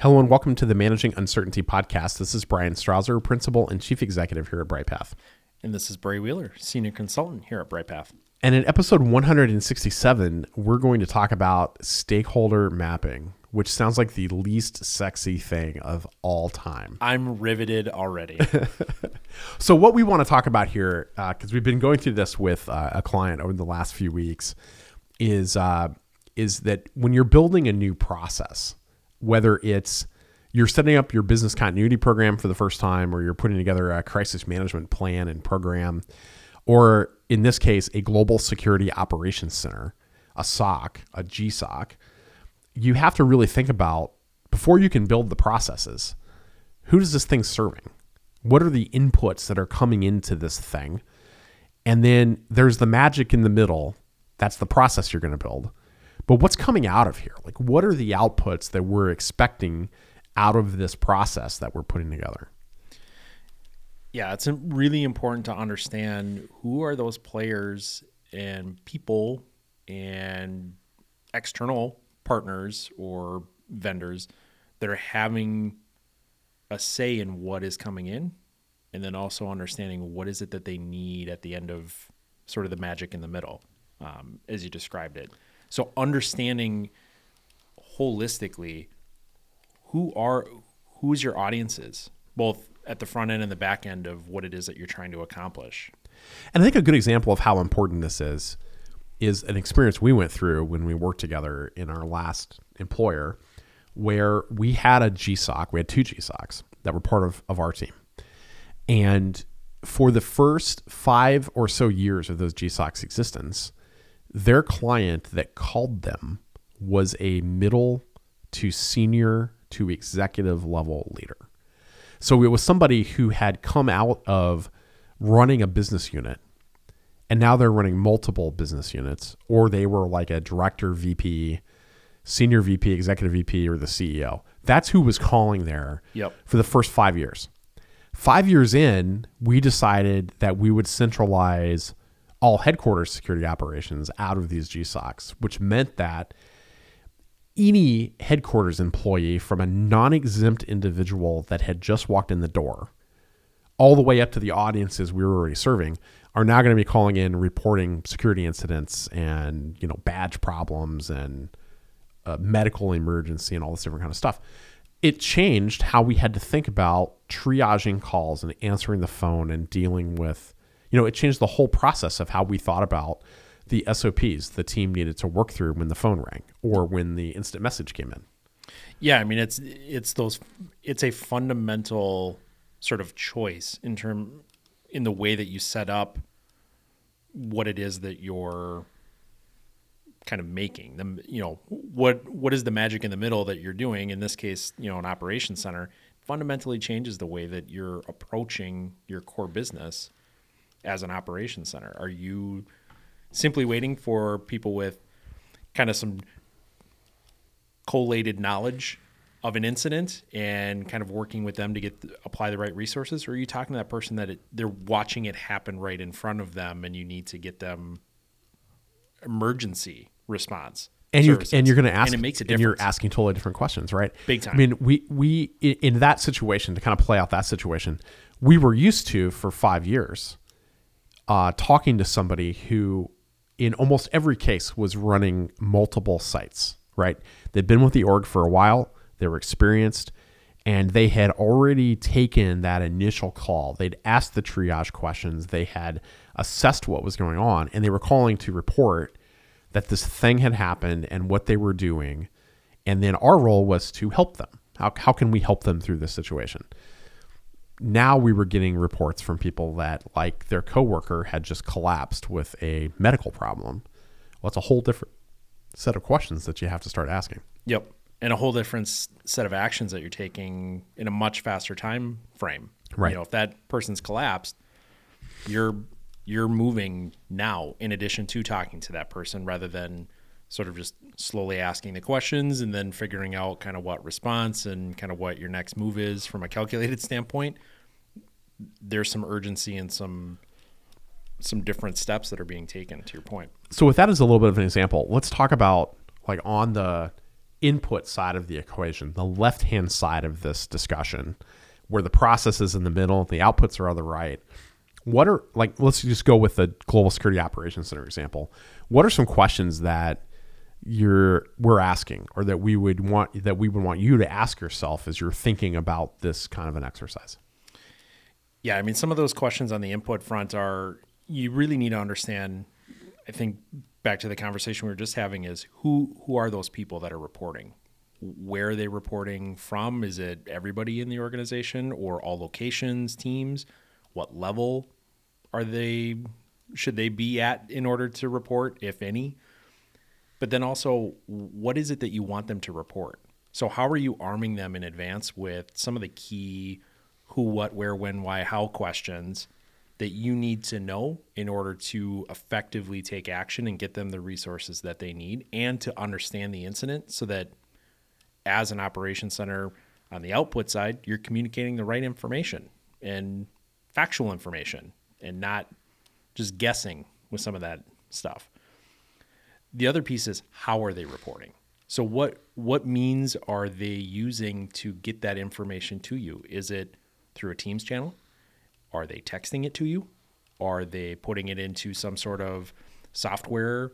Hello and welcome to the Managing Uncertainty podcast. This is Bryan Strawser, Principal and Chief Executive here at Bryghtpath. And this is Bray Wheeler, Senior Consultant here at Bryghtpath. And in episode 167, we're going to talk about stakeholder mapping, which sounds like the least sexy thing of all time. I'm riveted already. so, what we want to talk about here, because uh, we've been going through this with uh, a client over the last few weeks, is uh, is that when you're building a new process, whether it's you're setting up your business continuity program for the first time, or you're putting together a crisis management plan and program, or in this case, a global security operations center, a SOC, a GSOC, you have to really think about before you can build the processes, who does this thing serving? What are the inputs that are coming into this thing? And then there's the magic in the middle. That's the process you're going to build. But what's coming out of here? Like, what are the outputs that we're expecting out of this process that we're putting together? Yeah, it's really important to understand who are those players and people and external partners or vendors that are having a say in what is coming in and then also understanding what is it that they need at the end of sort of the magic in the middle um, as you described it so understanding holistically who are who's your audiences, both at the front end and the back end of what it is that you're trying to accomplish. And I think a good example of how important this is is an experience we went through when we worked together in our last employer where we had a GSOC, we had two GSOCs that were part of, of our team. And for the first five or so years of those GSOC's existence, their client that called them was a middle to senior to executive level leader. So it was somebody who had come out of running a business unit and now they're running multiple business units, or they were like a director, VP, senior VP, executive VP, or the CEO. That's who was calling there yep. for the first five years. Five years in, we decided that we would centralize all headquarters security operations out of these GSOCs, which meant that any headquarters employee from a non exempt individual that had just walked in the door all the way up to the audiences we were already serving are now going to be calling in reporting security incidents and you know badge problems and uh, medical emergency and all this different kind of stuff. It changed how we had to think about triaging calls and answering the phone and dealing with you know, it changed the whole process of how we thought about the SOPs the team needed to work through when the phone rang or when the instant message came in. Yeah, I mean it's it's those it's a fundamental sort of choice in term in the way that you set up what it is that you're kind of making. Them you know what what is the magic in the middle that you're doing? In this case you know an operations center fundamentally changes the way that you're approaching your core business as an operations center? Are you simply waiting for people with kind of some collated knowledge of an incident and kind of working with them to get apply the right resources or are you talking to that person that it, they're watching it happen right in front of them and you need to get them emergency response and you're and you're going to ask and it makes a difference. and you're asking totally different questions right big time i mean we we in that situation to kind of play out that situation we were used to for five years uh, talking to somebody who, in almost every case, was running multiple sites, right? They'd been with the org for a while, they were experienced, and they had already taken that initial call. They'd asked the triage questions, they had assessed what was going on, and they were calling to report that this thing had happened and what they were doing. And then our role was to help them. How, how can we help them through this situation? Now we were getting reports from people that like their coworker had just collapsed with a medical problem. Well, it's a whole different set of questions that you have to start asking. Yep. And a whole different set of actions that you're taking in a much faster time frame. Right. You know, if that person's collapsed, you're you're moving now in addition to talking to that person rather than sort of just slowly asking the questions and then figuring out kind of what response and kind of what your next move is from a calculated standpoint there's some urgency and some some different steps that are being taken to your point so with that as a little bit of an example let's talk about like on the input side of the equation, the left hand side of this discussion, where the process is in the middle, the outputs are on the right. What are like? Let's just go with the global security operations center example. What are some questions that you're we're asking, or that we would want that we would want you to ask yourself as you're thinking about this kind of an exercise? Yeah, I mean, some of those questions on the input front are you really need to understand. I think back to the conversation we were just having is who who are those people that are reporting? Where are they reporting from? Is it everybody in the organization or all locations, teams? What level are they should they be at in order to report, if any? But then also, what is it that you want them to report? So, how are you arming them in advance with some of the key who, what, where, when, why, how questions that you need to know in order to effectively take action and get them the resources that they need and to understand the incident so that as an operations center on the output side, you're communicating the right information and factual information and not just guessing with some of that stuff. The other piece is how are they reporting? So what what means are they using to get that information to you? Is it through a Teams channel? Are they texting it to you? Are they putting it into some sort of software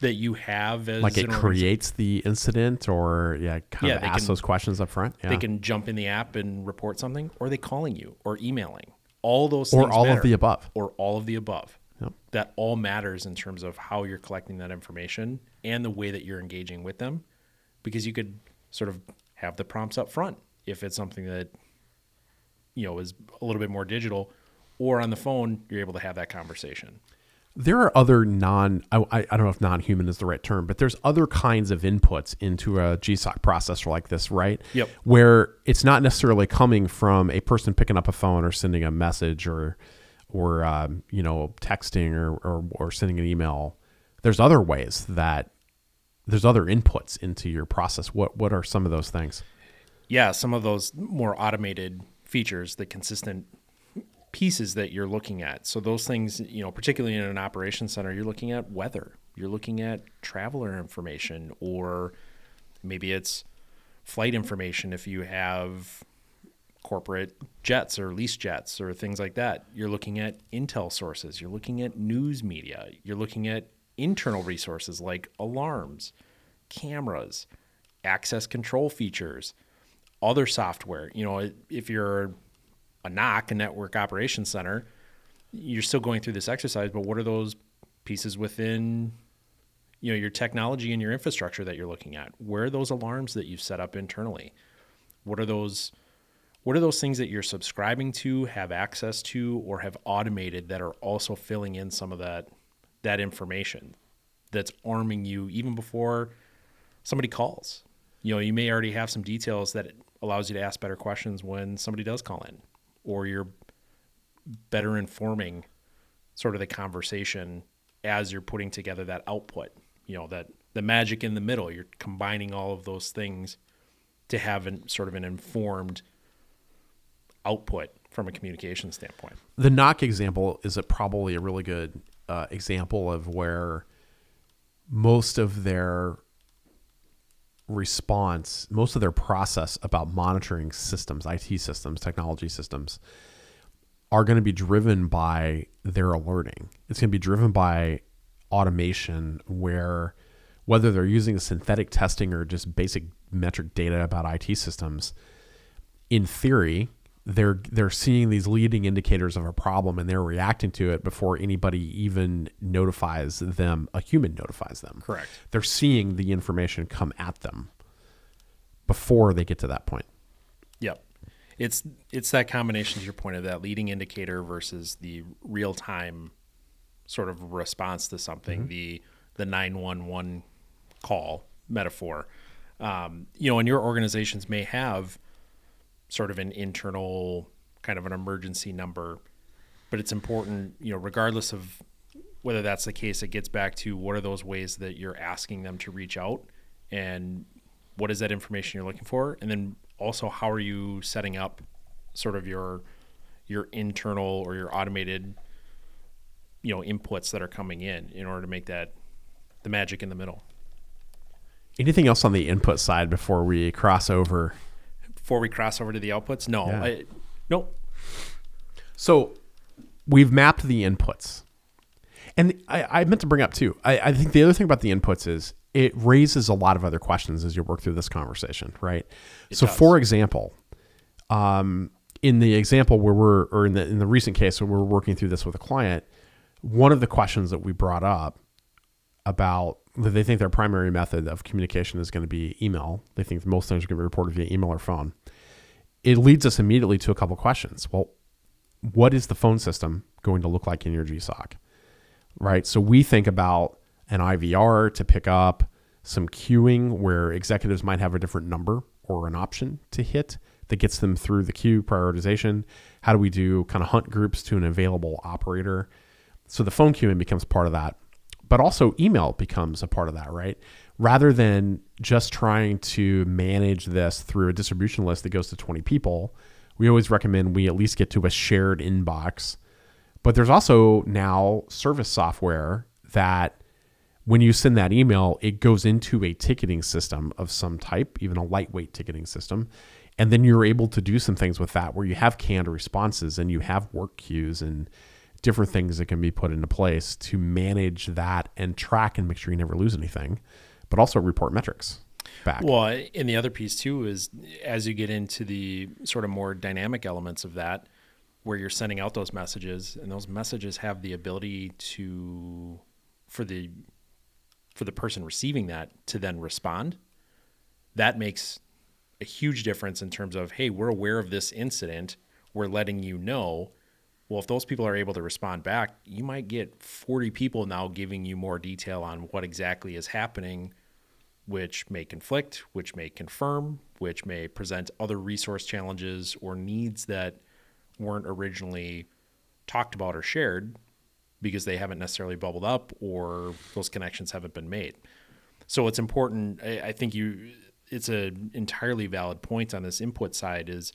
that you have as Like it creates the incident, or yeah, kind Yeah, of ask can- those questions up front. Yeah. They can jump in the app and report something, or are they calling you or emailing? All those or all matter. of the above. or all of the above. That all matters in terms of how you're collecting that information and the way that you're engaging with them, because you could sort of have the prompts up front if it's something that you know is a little bit more digital, or on the phone you're able to have that conversation. There are other non, I, I I don't know if non human is the right term, but there's other kinds of inputs into a GSOC processor like this, right? Yep. Where it's not necessarily coming from a person picking up a phone or sending a message or, or um, you know, texting or, or, or sending an email. There's other ways that there's other inputs into your process. What what are some of those things? yeah, some of those more automated features, the consistent pieces that you're looking at. So those things, you know, particularly in an operations center, you're looking at weather, you're looking at traveler information, or maybe it's flight information if you have corporate jets or lease jets or things like that. You're looking at intel sources, you're looking at news media, you're looking at internal resources like alarms, cameras, access control features, other software. You know, if you're a NOC, a network operations center, you're still going through this exercise, but what are those pieces within you know your technology and your infrastructure that you're looking at? Where are those alarms that you've set up internally? What are those what are those things that you're subscribing to, have access to, or have automated that are also filling in some of that that information that's arming you even before somebody calls? You know, you may already have some details that allows you to ask better questions when somebody does call in, or you're better informing sort of the conversation as you're putting together that output. You know, that the magic in the middle, you're combining all of those things to have an, sort of an informed output from a communication standpoint. the NOC example is a, probably a really good uh, example of where most of their response, most of their process about monitoring systems, IT systems, technology systems, are going to be driven by their alerting. It's going to be driven by automation where whether they're using synthetic testing or just basic metric data about IT systems, in theory, they're they're seeing these leading indicators of a problem and they're reacting to it before anybody even notifies them. A human notifies them. Correct. They're seeing the information come at them before they get to that point. Yep. It's it's that combination to your point of that leading indicator versus the real time sort of response to something, the the nine one one call metaphor. Um, you know, and your organizations may have sort of an internal kind of an emergency number, but it's important, you know, regardless of whether that's the case, it gets back to what are those ways that you're asking them to reach out and what is that information you're looking for? And then also how are you setting up sort of your your internal or your automated you know inputs that are coming in in order to make that the magic in the middle. Anything else on the input side before we cross over? Before we cross over to the outputs, no, Yeah. I, nope. So we've mapped the inputs. And I, I meant to bring up too. I, I think the other thing about the inputs is it raises a lot of other questions as you work through this conversation, right? so, does. for example, um, in the example where we're, or in the in the recent case where we're working through this with a client, one of the questions that we brought up about they think their primary method of communication is going to be email. They think most things are going to be reported via email or phone. It leads us immediately to a couple questions. Well, what is the phone system going to look like in your GSOC? Right. So we think about an IVR to pick up some queuing where executives might have a different number or an option to hit that gets them through the queue prioritization. How do we do kind of hunt groups to an available operator? So the phone queuing becomes part of that. But also email becomes a part of that, right? Rather than just trying to manage this through a distribution list that goes to 20 people, we always recommend we at least get to a shared inbox. But there's also now service software that when you send that email, it goes into a ticketing system of some type, even a lightweight ticketing system. And then you're able to do some things with that where you have canned responses and you have work queues and different things that can be put into place to manage that and track and make sure you never lose anything, but also report metrics back. Well, and the other piece too is as you get into the sort of more dynamic elements of that, where you're sending out those messages, and those messages have the ability to, for the, for the person receiving that to then respond. That makes a huge difference in terms of, hey, we're aware of this incident. We're letting you know. Well, if those people are able to respond back, you might get 40 people now giving you more detail on what exactly is happening which may conflict, which may confirm, which may present other resource challenges or needs that weren't originally talked about or shared because they haven't necessarily bubbled up or those connections haven't been made. So it's important. I, I think you, it's an entirely valid point on this input side is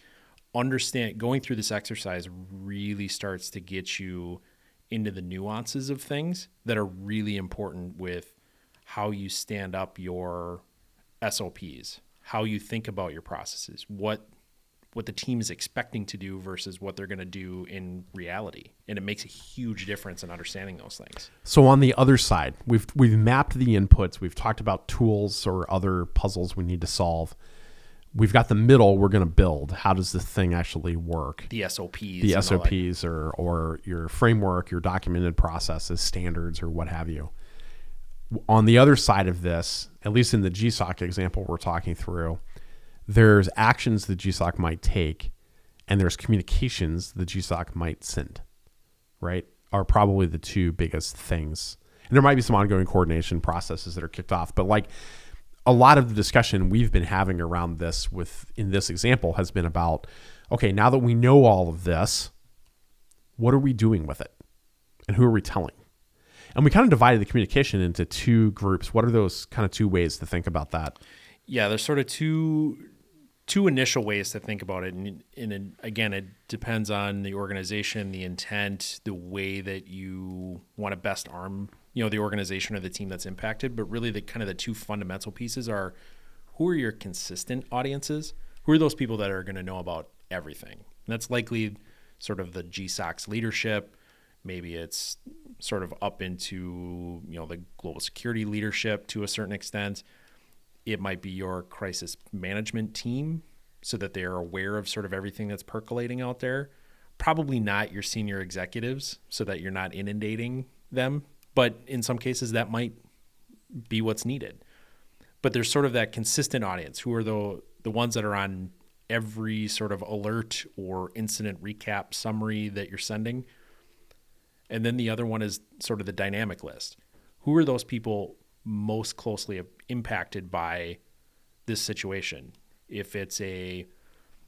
understand going through this exercise really starts to get you into the nuances of things that are really important with how you stand up your SOPs, how you think about your processes, what what the team is expecting to do versus what they're going to do in reality. And it makes a huge difference in understanding those things. So on the other side, we've we've mapped the inputs. We've talked about tools or other puzzles we need to solve. We've got the middle we're going to build. How does this thing actually work? The SOPs. The and all that. SOPs or or your framework, your documented processes, standards, or what have you. On the other side of this, at least in the GSOC example we're talking through, there's actions the GSOC might take, and there's communications the GSOC might send. Right, are probably the two biggest things. And there might be some ongoing coordination processes that are kicked off, but like a lot of the discussion we've been having around this with in this example has been about okay, now that we know all of this, what are we doing with it? And who are we telling? And we kind of divided the communication into two groups. What are those kind of two ways to think about that? Yeah, there's sort of two two initial ways to think about it, and, and again, it depends on the organization, the intent, the way that you want to best arm, you know, the organization or the team that's impacted. But really, the kind of the two fundamental pieces are who are your consistent audiences? Who are those people that are going to know about everything? And that's likely sort of the GSOC's leadership. Maybe it's sort of up into you know the global security leadership to a certain extent it might be your crisis management team so that they're aware of sort of everything that's percolating out there. Probably not your senior executives so that you're not inundating them, but in some cases that might be what's needed. But there's sort of that consistent audience who are the the ones that are on every sort of alert or incident recap summary that you're sending. And then the other one is sort of the dynamic list. Who are those people most closely impacted by this situation. If it's a,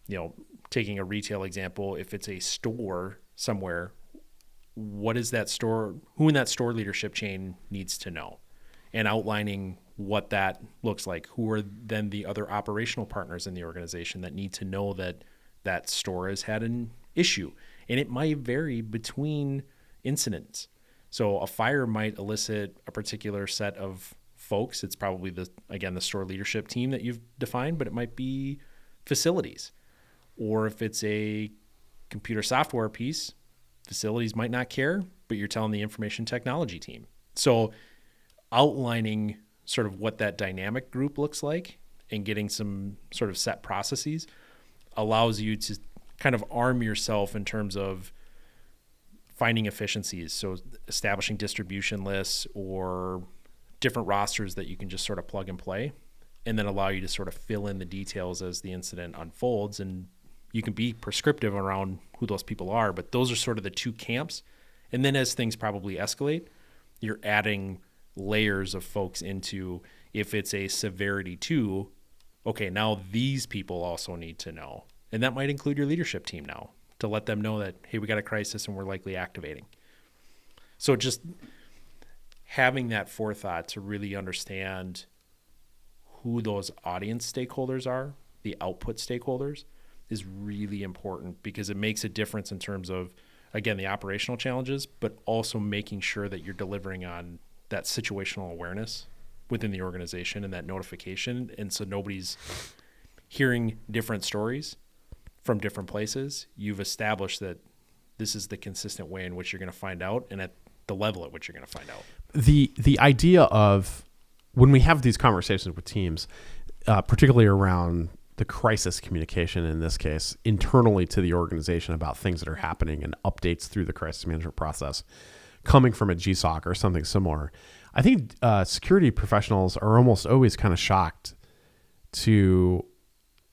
you know, taking a retail example, if it's a store somewhere, what is that store, who in that store leadership chain needs to know? And outlining what that looks like. Who are then the other operational partners in the organization that need to know that that store has had an issue? And it might vary between incidents. So a fire might elicit a particular set of folks, it's probably the again the store leadership team that you've defined, but it might be facilities. Or if it's a computer software piece, facilities might not care, but you're telling the information technology team. So outlining sort of what that dynamic group looks like and getting some sort of set processes allows you to kind of arm yourself in terms of finding efficiencies. So establishing distribution lists or different rosters that you can just sort of plug and play and then allow you to sort of fill in the details as the incident unfolds and you can be prescriptive around who those people are but those are sort of the two camps. And then as things probably escalate you're adding layers of folks into if it's a severity two okay now these people also need to know. And that might include your leadership team now to let them know that hey we got a crisis and we're likely activating. So just having that forethought to really understand who those audience stakeholders are, the output stakeholders, is really important because it makes a difference in terms of, again, the operational challenges, but also making sure that you're delivering on that situational awareness within the organization and that notification. And so nobody's hearing different stories from different places. You've established that this is the consistent way in which you're going to find out and at the level at which you're going to find out the the idea of when we have these conversations with teams, uh, particularly around the crisis communication in this case internally to the organization about things that are happening and updates through the crisis management process coming from a GSOC or something similar. I think uh, security professionals are almost always kind of shocked to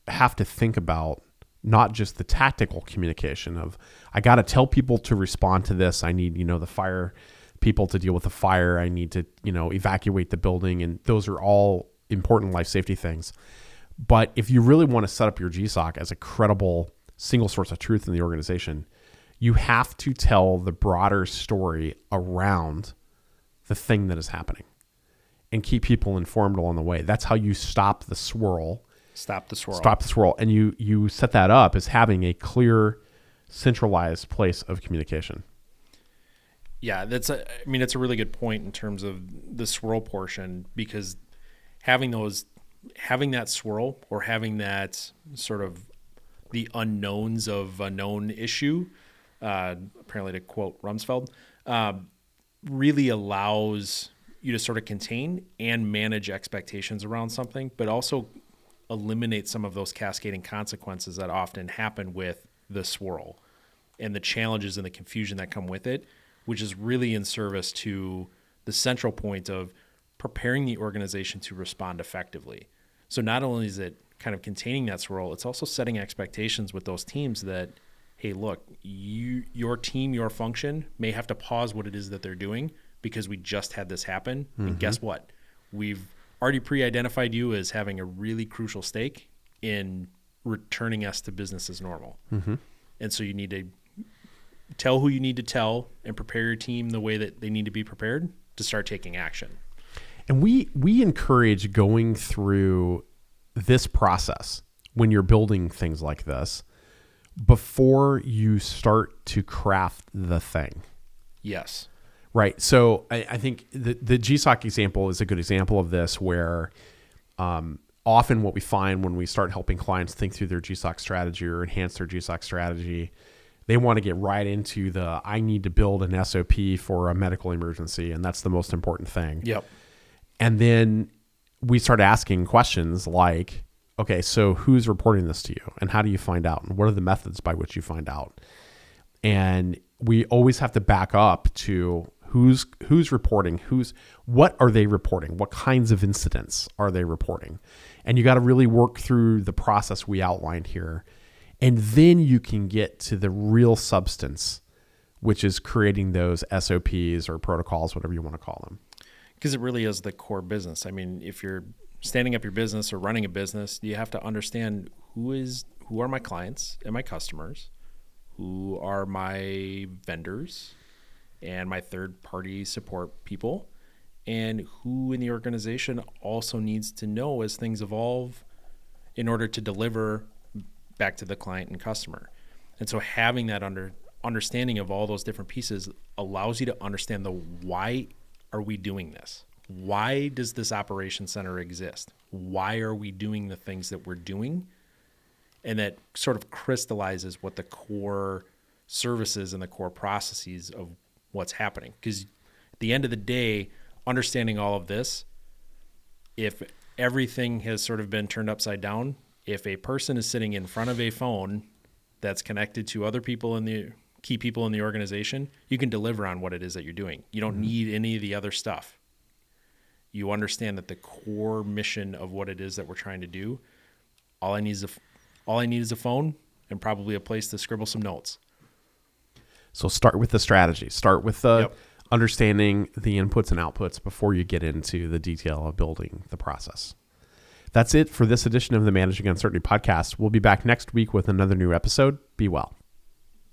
have to think about not just the tactical communication of I got to tell people to respond to this. I need you know the fire people to deal with the fire. I need to, you know, evacuate the building. And those are all important life safety things. But if you really want to set up your GSOC as a credible single source of truth in the organization, you have to tell the broader story around the thing that is happening and keep people informed along the way. That's how you stop the swirl. Stop the swirl. Stop the swirl. And you you set that up as having a clear centralized place of communication. Yeah, that's a, I mean, it's a really good point in terms of the swirl portion because having those, having that swirl or having that sort of the unknowns of a known issue, uh, apparently to quote Rumsfeld, uh, really allows you to sort of contain and manage expectations around something, but also eliminate some of those cascading consequences that often happen with the swirl and the challenges and the confusion that come with it which is really in service to the central point of preparing the organization to respond effectively. So not only is it kind of containing that swirl, it's also setting expectations with those teams that, hey, look, you your team, your function may have to pause what it is that they're doing because we just had this happen. Mm-hmm. And guess what? We've already pre-identified you as having a really crucial stake in returning us to business as normal. Mm-hmm. And so you need to tell who you need to tell and prepare your team the way that they need to be prepared to start taking action. And we we encourage going through this process when you're building things like this before you start to craft the thing. Yes. Right. So I, I think the, the GSOC example is a good example of this where um, often what we find when we start helping clients think through their GSOC strategy or enhance their GSOC strategy they want to get right into the I need to build an SOP for a medical emergency, and that's the most important thing. Yep. And then we start asking questions like, okay, so who's reporting this to you, and how do you find out, and what are the methods by which you find out? And we always have to back up to who's who's reporting, who's what are they reporting, what kinds of incidents are they reporting, and you got to really work through the process we outlined here. And then you can get to the real substance, which is creating those SOPs or protocols, whatever you want to call them. Because it really is the core business. I mean, if you're standing up your business or running a business, you have to understand who is who are my clients and my customers, who are my vendors and my third party support people, and who in the organization also needs to know as things evolve in order to deliver back to the client and customer. And so having that under understanding of all those different pieces allows you to understand the why are we doing this? why does this operation center exist? Why are we doing the things that we're doing? And that sort of crystallizes what the core services and the core processes of what's happening. Because at the end of the day, understanding all of this, if everything has sort of been turned upside down, if a person is sitting in front of a phone that's connected to other people in the key people in the organization, you can deliver on what it is that you're doing. You don't mm-hmm. need any of the other stuff you understand that the core mission of what it is that we're trying to do all i need is a all i need is a phone and probably a place to scribble some notes So start with the strategy. Start with the Yep. understanding the inputs and outputs before you get into the detail of building the process. That's it for this edition of the Managing Uncertainty podcast. We'll be back next week with another new episode. Be well.